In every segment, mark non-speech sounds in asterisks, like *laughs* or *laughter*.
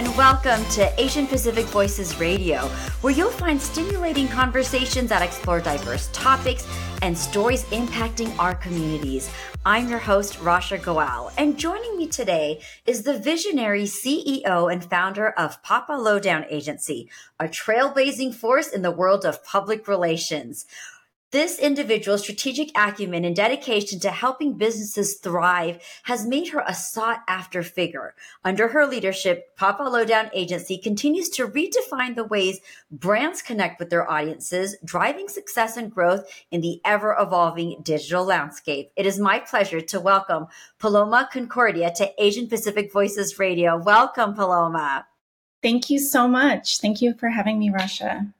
And welcome to Asian Pacific Voices Radio, where you'll find stimulating conversations that explore diverse topics and stories impacting our communities. I'm your host, Rasha Goel, and joining me today is the visionary CEO and founder of PapaLoDown Agency, a trailblazing force in the world of public relations. This individual's strategic acumen and dedication to helping businesses thrive has made her a sought after figure. Under her leadership, PapaLoDown Agency continues to redefine the ways brands connect with their audiences, driving success and growth in the ever evolving digital landscape. It is my pleasure to welcome Paloma Concordia to Asian Pacific Voices Radio. Welcome, Paloma. Thank you so much. Thank you for having me, Rasha.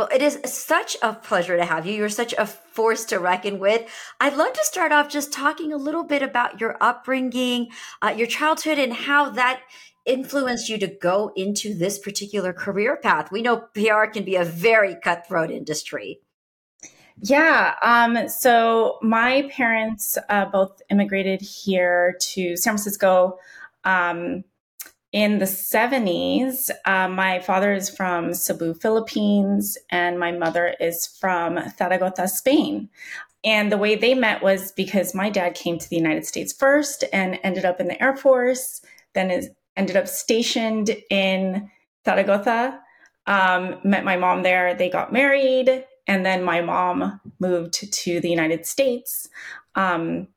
Well, it is such a pleasure to have you. You're such a force to reckon with. I'd love to start off just talking a little bit about your upbringing, uh, your childhood, and how that influenced you to go into this particular career path. We know PR can be a very cutthroat industry. Yeah. Um, so my parents uh, both immigrated here to San Francisco. Um, in the 70s, uh, my father is from Cebu, Philippines, and my mother is from Zaragoza, Spain. And the way they met was because my dad came to the United States first and ended up in the Air Force, then is, ended up stationed in Zaragoza, um, met my mom there. They got married, and then my mom moved to the United States. Um,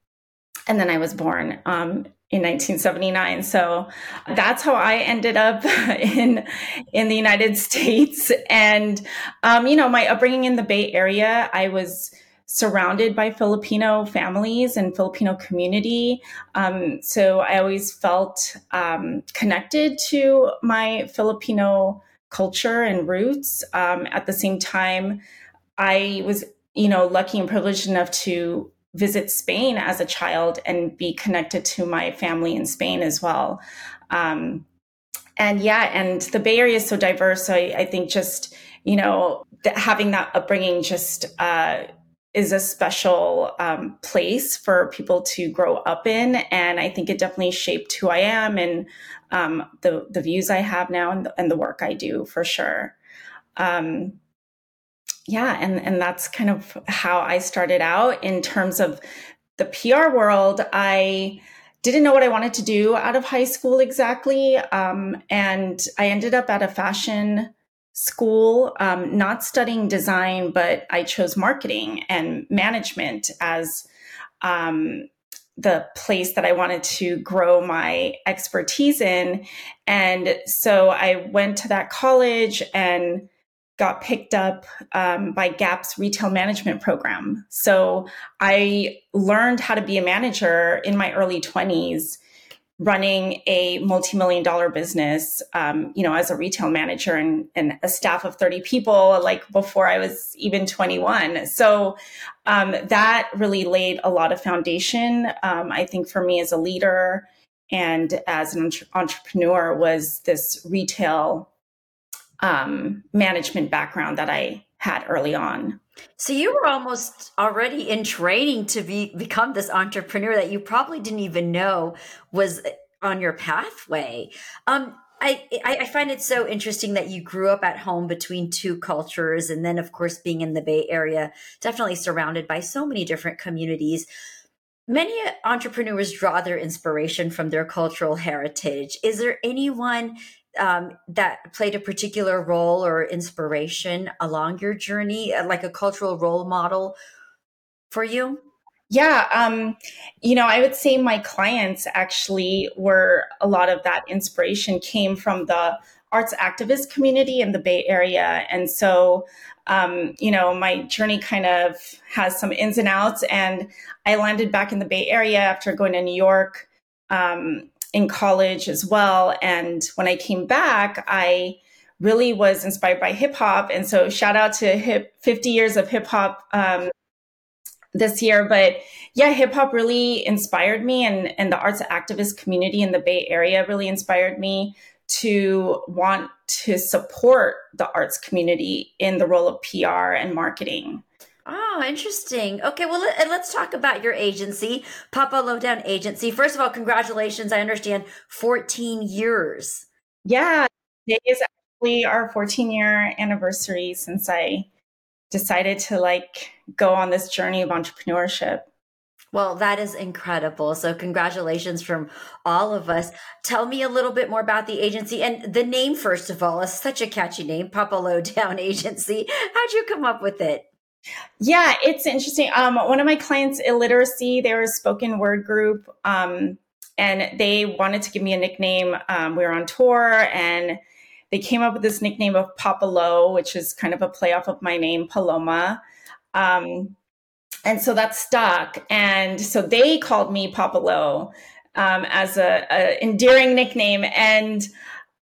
and then I was born. Um, in 1979. So that's how I ended up *laughs* in in the United States. And um, you know, my upbringing in the Bay Area, I was surrounded by Filipino families and Filipino community. Um, so I always felt um, connected to my Filipino culture and roots. Um, at the same time, I was, you know, lucky and privileged enough to visit Spain as a child and be connected to my family in Spain as well. Um, and yeah, and the Bay Area is so diverse. So I, I think just, you know, th- having that upbringing just uh, is a special um, place for people to grow up in. And I think it definitely shaped who I am and um, the, the views I have now and the, and the work I do for sure. Um, yeah, and and that's kind of how I started out in terms of the PR world. I didn't know what I wanted to do out of high school exactly, um, and I ended up at a fashion school, um, not studying design, but I chose marketing and management as um, the place that I wanted to grow my expertise in. And so I went to that college and got picked up um, by Gap's retail management program. So I learned how to be a manager in my early 20s, running a multi-million dollar business, um, you know, as a retail manager and, and, a staff of 30 people, like before I was even 21. So um, that really laid a lot of foundation, um, I think, for me as a leader and as an entrepreneur was this retail um, management background that I had early on. So you were almost already in training to be become this entrepreneur that you probably didn't even know was on your pathway. Um, I, I find it so interesting that you grew up at home between two cultures, and then, of course, being in the Bay Area, definitely surrounded by so many different communities. Many entrepreneurs draw their inspiration from their cultural heritage. Is there anyone um, that played a particular role or inspiration along your journey, uh, like a cultural role model for you? Yeah, um, you know, I would say my clients actually were a lot of that inspiration came from the arts activist community in the Bay Area. And so, um, you know, my journey kind of has some ins and outs. And I landed back in the Bay Area after going to New York. Um, in college as well. And when I came back, I really was inspired by hip hop. And so shout out to hip 50 years of hip hop um, this year. But yeah, hip hop really inspired me and, and the arts activist community in the Bay Area really inspired me to want to support the arts community in the role of PR and marketing. Oh, interesting. Okay, well, let, us talk about your agency, Papa Lowdown Agency. First of all, congratulations. I understand 14 years Yeah, it is actually our 14 year anniversary since I decided to like go on this journey of entrepreneurship. Well, that is incredible. So, congratulations from all of us. Tell me a little bit more about the agency and the name, first of all, is such a catchy name, PapaLoDown *laughs* Agency. How'd you come up with it? Yeah, it's interesting. Um, one of my clients, illiteracy, they were a spoken word group, um, and they wanted to give me a nickname. Um, we were on tour, and they came up with this nickname of Papa Low, which is kind of a play off of my name, Paloma. Um, and so that stuck. And so they called me Papa Low um, as a, a, endearing nickname. And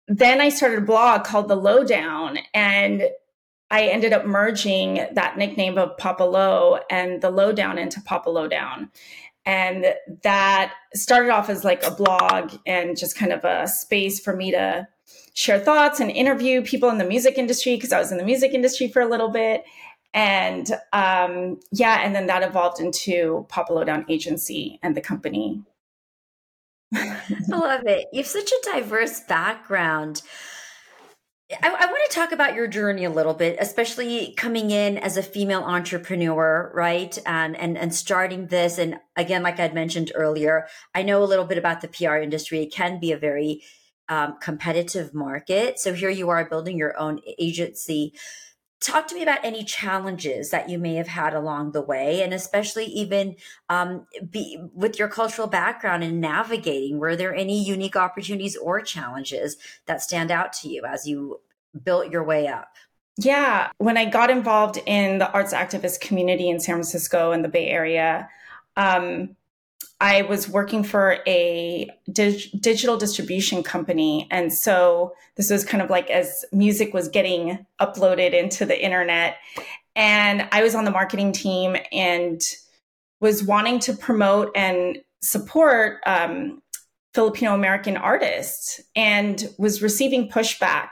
then I started a blog called The Lowdown, and I ended up merging that nickname of Papa Low and the Lowdown into PapaLoDown. And that started off as like a blog and just kind of a space for me to share thoughts and interview people in the music industry because I was in the music industry for a little bit and um, yeah, and then that evolved into PapaLoDown Agency and the company. *laughs* I love it. You have such a diverse background. I, I, want to talk about your journey a little bit, especially coming in as a female entrepreneur, right? And and and starting this. And again, like I'd mentioned earlier, I know a little bit about the PR industry. It can be a very um, competitive market. So here you are building your own agency talk to me about any challenges that you may have had along the way and especially even um, be, with your cultural background and navigating were there any unique opportunities or challenges that stand out to you as you built your way up? Yeah when i got involved in the arts activist community in san francisco and the bay area um, I was working for a dig- digital distribution company. And so this was kind of like as music was getting uploaded into the internet. And I was on the marketing team and was wanting to promote and support um, Filipino American artists and was receiving pushback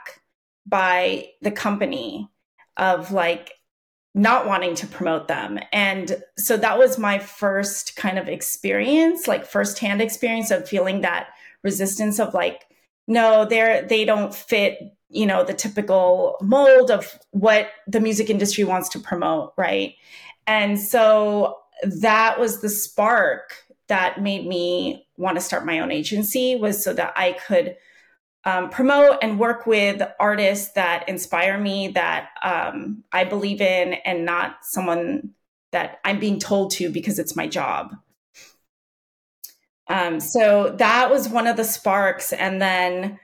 by the company of like, not wanting to promote them. And so that was my first kind of experience, like firsthand experience of feeling that resistance of like, no, they're they don't fit, you know, the typical mold of what the music industry wants to promote, right? And so that was the spark that made me want to start my own agency was so that I could um, promote and work with artists that inspire me, that um, I believe in, and not someone that I'm being told to because it's my job. Um, so that was one of the sparks. And then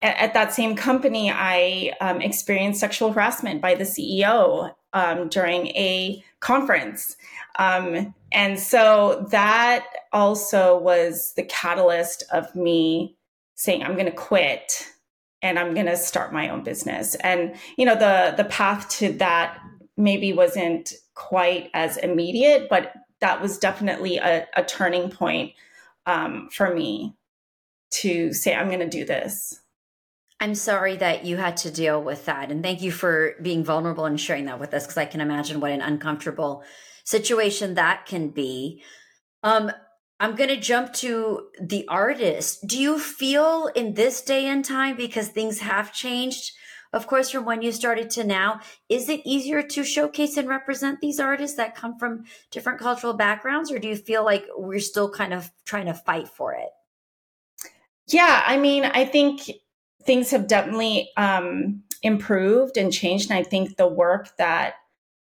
at, at that same company, I um, experienced sexual harassment by the CEO um, during a conference. Um, and so that also was the catalyst of me saying i'm going to quit and i'm going to start my own business. And you know the the path to that maybe wasn't quite as immediate but that was definitely a, a turning point um, for me to say i'm going to do this. I'm sorry that you had to deal with that and thank you for being vulnerable and sharing that with us because i can imagine what an uncomfortable situation that can be. Um, I'm going to jump to the artist. Do you feel in this day and time, because things have changed, of course, from when you started to now, is it easier to showcase and represent these artists that come from different cultural backgrounds, or do you feel like we're still kind of trying to fight for it? Yeah, I mean, I think things have definitely um, improved and changed. And I think the work that,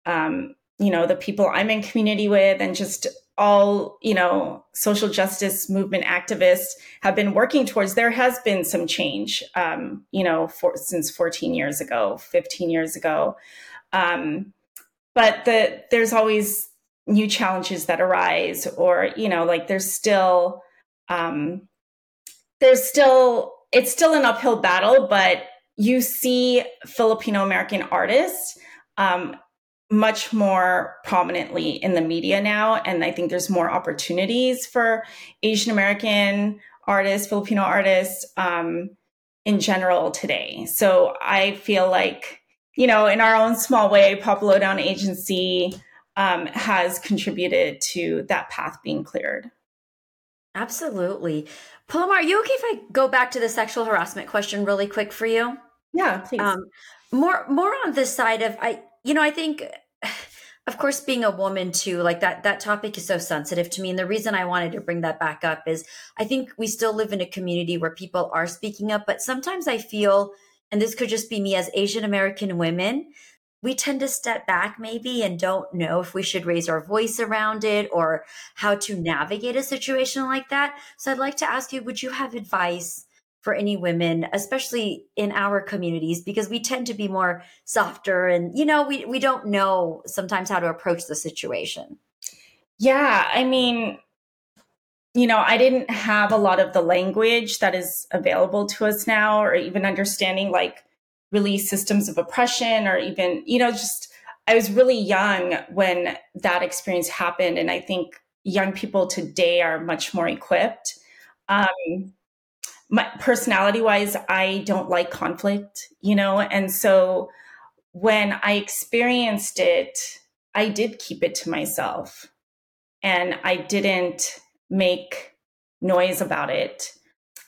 um, you know, the people I'm in community with and just all you know social justice movement activists have been working towards there has been some change um, you know for, since 14 years ago 15 years ago. Um, but the there's always new challenges that arise or you know like there's still um, there's still it's still an uphill battle but you see filipino american artists um, much more prominently in the media now. And I think there's more opportunities for Asian American artists, Filipino artists um, in general today. So I feel like, you know, in our own small way, PapaLoDown Agency um, has contributed to that path being cleared. Absolutely. Paloma, are you okay if I go back to the sexual harassment question really quick for you? Yeah, please. Um, more more on this side of I you know, I think of course being a woman too like that that topic is so sensitive to me and the reason i wanted to bring that back up is i think we still live in a community where people are speaking up but sometimes i feel and this could just be me as asian american women we tend to step back maybe and don't know if we should raise our voice around it or how to navigate a situation like that. So I'd like to ask you would you have advice for any women, especially in our communities, because we tend to be more softer and, you know, we, we don't know sometimes how to approach the situation? Yeah. I mean, you know, I didn't have a lot of the language that is available to us now, or even understanding like really systems of oppression or even, you know, just I was really young when that experience happened. And I think young people today are much more equipped. Um, my personality wise, I don't like conflict, you know, and so when I experienced it, I did keep it to myself and I didn't make noise about it.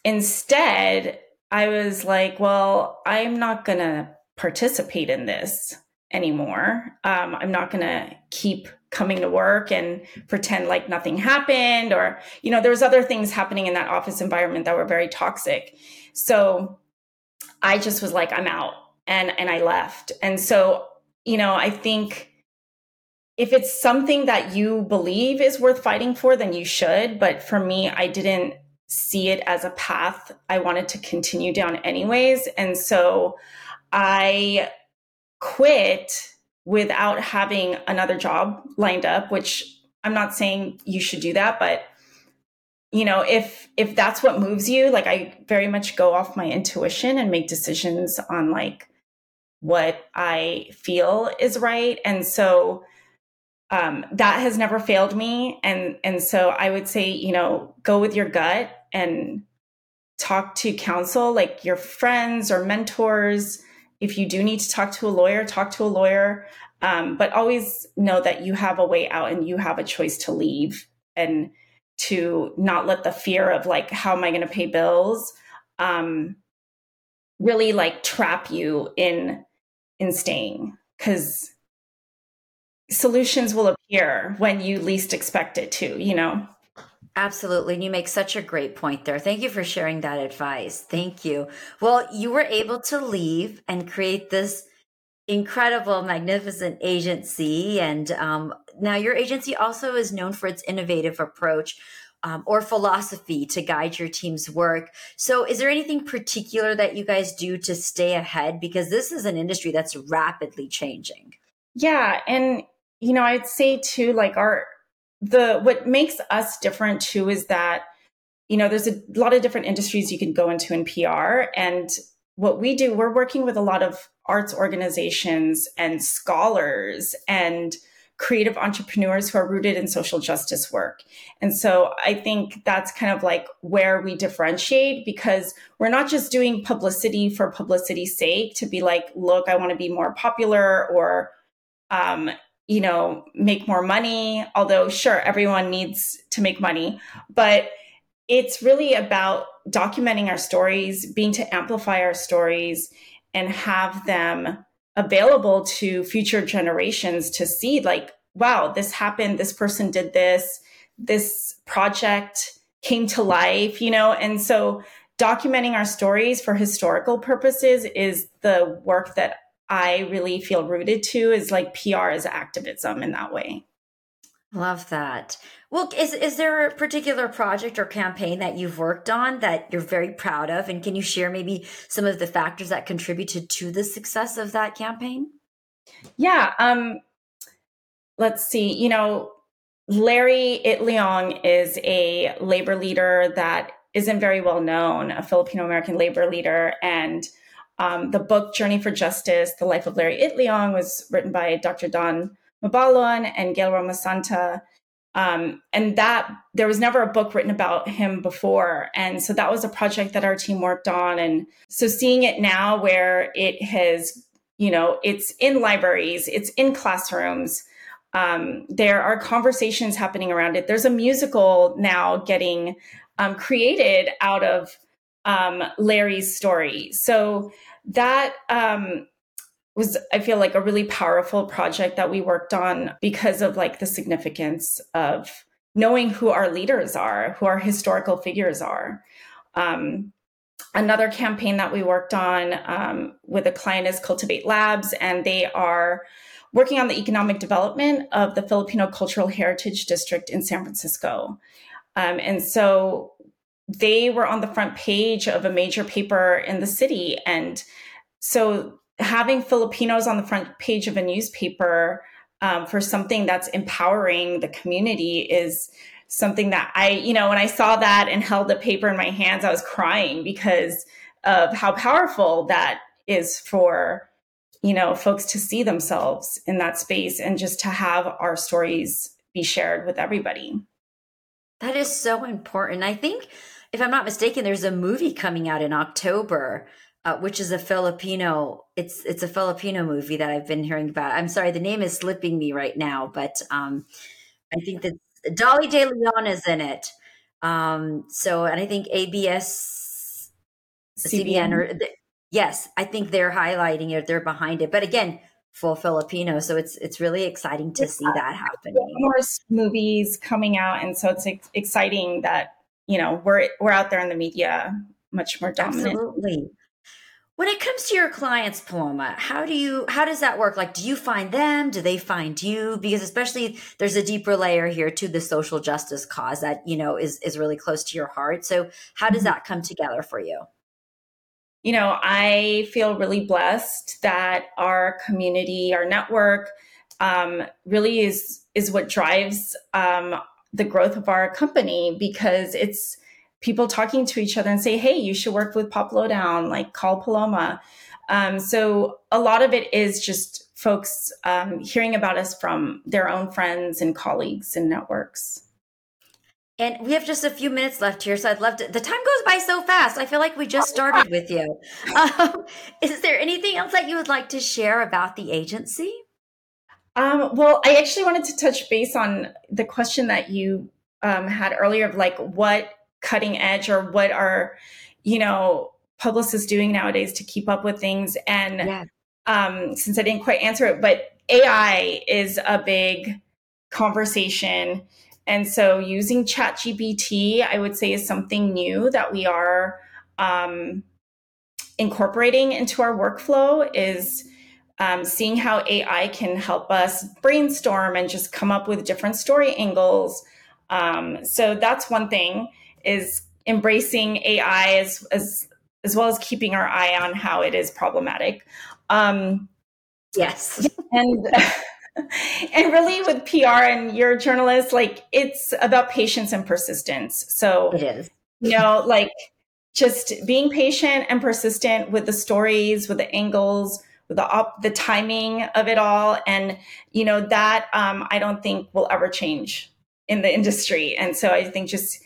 Instead, I was like, well, I'm not going to participate in this anymore. Um, I'm not going to keep coming to work and pretend like nothing happened or you know there was other things happening in that office environment that were very toxic. So i just was like i'm out. And and i left. And so you know i think if it's something that you believe is worth fighting for then you should. But for me i didn't see it as a path. I wanted to continue down anyways. And so I quit without having another job lined up, which I'm not saying you should do that, but you know, if if that's what moves you, like I very much go off my intuition and make decisions on like what I feel is right. And so um, that has never failed me and and so i would say you know go with your gut and talk to counsel like your friends or mentors if you do need to talk to a lawyer talk to a lawyer um, but always know that you have a way out and you have a choice to leave and to not let the fear of like how am i going to pay bills um, really like trap you in in staying because solutions will appear when you least expect it to, you know? Absolutely. And you make such a great point there. Thank you for sharing that advice. Thank you. Well, you were able to leave and create this incredible, magnificent agency. And um, now your agency also is known for its innovative approach. Um, or philosophy to guide your team's work. So, is there anything particular that you guys do to stay ahead? Because this is an industry that's rapidly changing. Yeah. And you know, I'd say too, like our, the, what makes us different too is that, you know, there's a lot of different industries you can go into in PR. And what we do, we're working with a lot of arts organizations and scholars and creative entrepreneurs who are rooted in social justice work. And so I think that's kind of like where we differentiate because we're not just doing publicity for publicity's sake to be like, look, I want to be more popular or, um, you know, make more money. Although, sure, everyone needs to make money, but it's really about documenting our stories, being to amplify our stories, and have them available to future generations to see, like, wow, this happened, this person did this, this project came to life, you know? And so, documenting our stories for historical purposes is the work that I really feel rooted to is like PR as activism in that way. Love that. Well, is is there a particular project or campaign that you've worked on that you're very proud of, and can you share maybe some of the factors that contributed to the success of that campaign? Yeah. Um, let's see. You know, Larry Itliong is a labor leader that isn't very well known, a Filipino American labor leader, and um, the book Journey for Justice, The Life of Larry Itliong was written by Dr. Dawn Mabalon and Gayle Romasanta. Um, and that there was never a book written about him before. And so that was a project that our team worked on. And so seeing it now where it has, you know, it's in libraries, it's in classrooms, um, there are conversations happening around it. There's a musical now getting um, created out of um, Larry's story. So that um, was, I feel like, a really powerful project that we worked on because of like the significance of knowing who our leaders are, who our historical figures are. Um, another campaign that we worked on um, with a client is Kultivate Labs, and they are working on the economic development of the Filipino Cultural Heritage District in San Francisco. Um, and so they were on the front page of a major paper in the city. And so having Filipinos on the front page of a newspaper um, for something that's empowering the community is something that I, you know, when I saw that and held the paper in my hands, I was crying because of how powerful that is for you know, folks to see themselves in that space and just to have our stories be shared with everybody. That is so important. I think, if I'm not mistaken, there's a movie coming out in October, uh, which is a Filipino. It's it's a Filipino movie that I've been hearing about. I'm sorry, the name is slipping me right now, but um, I think that Dolly De Leon is in it. Um, so, and I think ABS, CBN, CBN or yes, I think they're highlighting it, they're behind it. But again, full Filipino, so it's it's really exciting to see that happening. More movies coming out, and so it's exciting that you know we're we're out there in the media much more dominant. Absolutely. When it comes to your clients, Paloma, how do you how does that work? Like, do you find them? Do they find you? Because especially there's a deeper layer here to the social justice cause that you know is is really close to your heart. So, how does mm-hmm. that come together for you? You know, I feel really blessed that our community, our network, um, really is is what drives um, the growth of our company because it's people talking to each other and say, "Hey, you should work with Pop Lowdown, like call Paloma." Um, so a lot of it is just folks um, hearing about us from their own friends and colleagues and networks. And we have just a few minutes left here, so I'd love to. The time goes by so fast. I feel like we just started with you. *laughs* Um, is there anything else that you would like to share about the agency? Um, well, I actually wanted to touch base on the question that you um, had earlier of like what cutting edge or what are, you know, publicists doing nowadays to keep up with things. And yeah. um, since I didn't quite answer it, but AI is a big conversation and so using ChatGPT, I would say, is something new that we are um, incorporating into our workflow is um, seeing how AI can help us brainstorm and just come up with different story angles. Um, so that's one thing is embracing AI as, as, as well as keeping our eye on how it is problematic. Um, yes. *laughs* And *laughs* and really with PR and you're a journalist, like it's about patience and persistence. So it is. You know, like just being patient and persistent with the stories, with the angles, with the op- the timing of it all, and you know that um, I don't think will ever change in the industry. And so I think just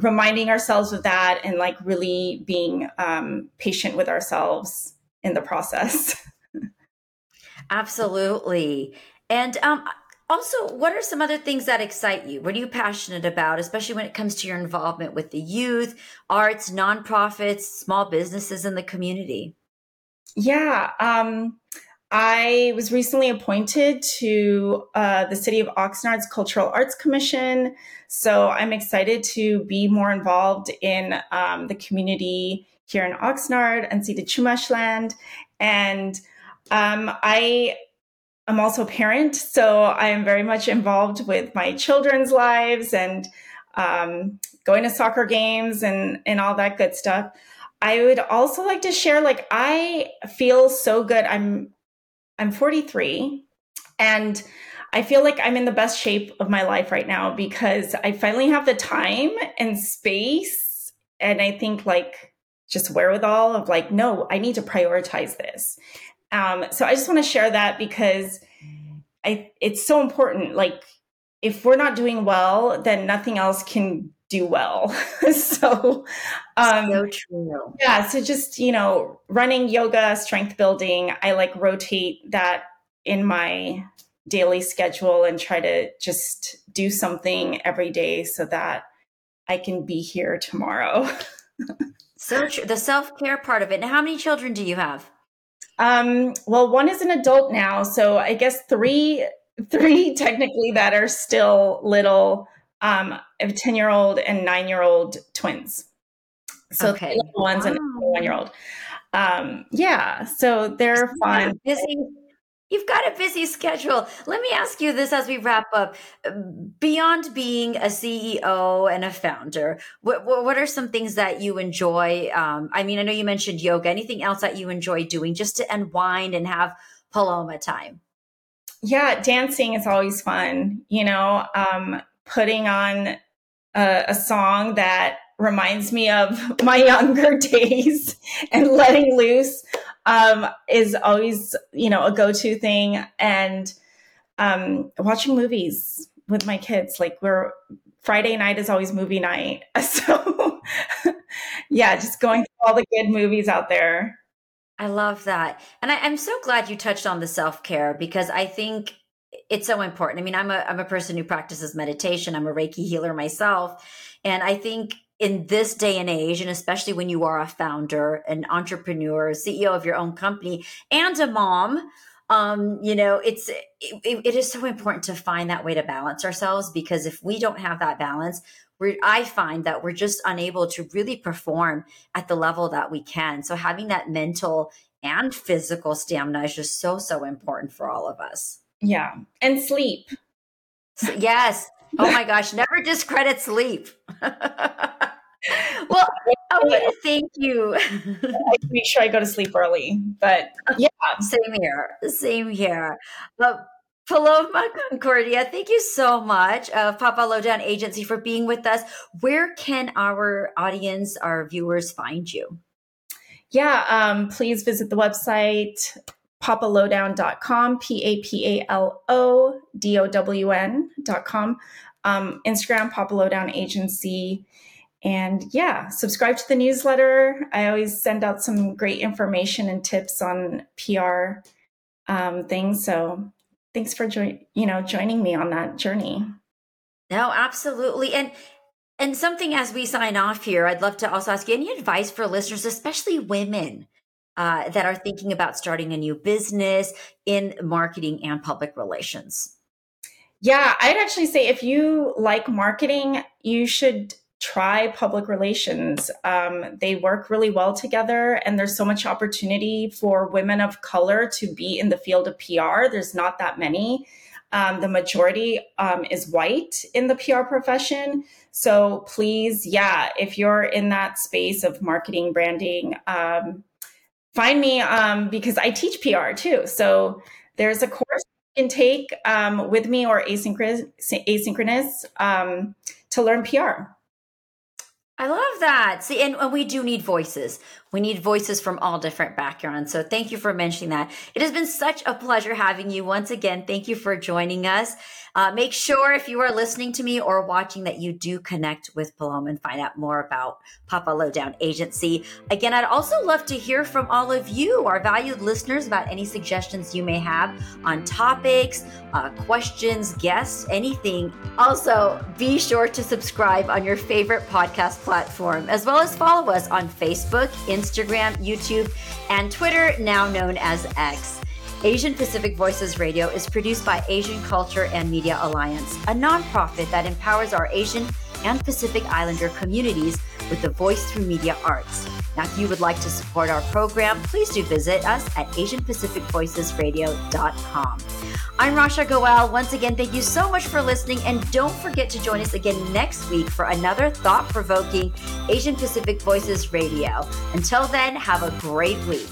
reminding ourselves of that and like really being um, patient with ourselves in the process. *laughs* Absolutely. And um, also, what are some other things that excite you? What are you passionate about, especially when it comes to your involvement with the youth, arts, nonprofits, small businesses in the community? Yeah. Um, I was recently appointed to uh, the City of Oxnard's Cultural Arts Commission. So I'm excited to be more involved in um, the community here in Oxnard and see the Chumash land. And um, I I'm also a parent, so I am very much involved with my children's lives and um, going to soccer games and and all that good stuff. I would also like to share, like, I feel so good. I'm I'm 43, and I feel like I'm in the best shape of my life right now because I finally have the time and space, and I think like just wherewithal of like, no, I need to prioritize this. Um, so I just want to share that because I, it's so important. Like, if we're not doing well, then nothing else can do well. *laughs* so, um, so true. Yeah. So just, you know, running yoga, strength building, I like rotate that in my daily schedule and try to just do something every day so that I can be here tomorrow. *laughs* so true. The self care part of it. Now, how many children do you have? Um, well, one is an adult now, so I guess three, three *laughs* technically that are still little. Um, a ten year old and nine year old twins. So okay. ones wow. and one year old. Um, yeah, so they're fun. Busy You've got a busy schedule. Let me ask you this as we wrap up. Beyond being a CEO and a founder, what, what are some things that you enjoy? Um, I mean, I know you mentioned yoga. Anything else that you enjoy doing just to unwind and have Paloma time? Yeah, dancing is always fun. You know, um, putting on a, a song that reminds me of *laughs* my younger *laughs* days and letting loose um, is always, you know, a go-to thing. And um, watching movies with my kids, like we're Friday night is always movie night. *laughs* So yeah, just going through all the good movies out there. I love that. And I, I'm so glad you touched on the self-care because I think it's so important. I mean, I'm a I'm a person who practices meditation. I'm a Reiki healer myself. And I think in this day and age, and especially when you are a founder, an entrepreneur, CEO of your own company, and a mom, um, you know, it's it, it is so important to find that way to balance ourselves because if we don't have that balance, we I find that we're just unable to really perform at the level that we can. So having that mental and physical stamina is just so so important for all of us. Yeah, and sleep. So, yes. Oh my *laughs* gosh, never discredit sleep. *laughs* well, I want to thank you. *laughs* I make sure I go to sleep early, but yeah, same here. Same here. But Paloma Concordia, thank you so much, uh, PapaLoDown Agency, for being with us. Where can our audience, our viewers, find you? Yeah, um, please visit the website papalowdown.com, P A P A L O D O W N.com. Um, Instagram, PapaLoDown Agency. And yeah, subscribe to the newsletter. I always send out some great information and tips on PR um, things. So thanks for join, you know, joining me on that journey. No, absolutely. And and something as we sign off here, I'd love to also ask you any advice for listeners, especially women uh, that are thinking about starting a new business in marketing and public relations. Yeah, I'd actually say if you like marketing, you should try public relations. Um, they work really well together, and there's so much opportunity for women of color to be in the field of PR. There's not that many. Um, the majority um, is white in the PR profession. So please, yeah, if you're in that space of marketing, branding, um, find me um, because I teach PR too. So there's a course you can take um, with me or asynchronous, asynchronous to learn PR. I love that. See, and, and, we do need voices. We need voices from all different backgrounds. So thank you for mentioning that. It has been such a pleasure having you once again. Thank you for joining us. Uh, make sure if you are listening to me or watching that you do connect with Paloma and find out more about PapaLoDown Agency. Again, I'd also love to hear from all of you, our valued listeners, about any suggestions you may have on topics, uh, questions, guests, anything. Also, be sure to subscribe on your favorite podcast platform, as well as follow us on Facebook, Instagram, YouTube, and Twitter, now known as X. Asian Pacific Voices Radio is produced by Asian Culture and Media Alliance, a nonprofit that empowers our Asian and Pacific Islander communities with the voice through media arts. Now, if you would like to support our program, please do visit us at AsianPacificVoicesRadio.com. I'm Rasha Goel. Once again, thank you so much for listening, and don't forget to join us again next week for another thought provoking Asian Pacific Voices Radio. Until then, have a great week.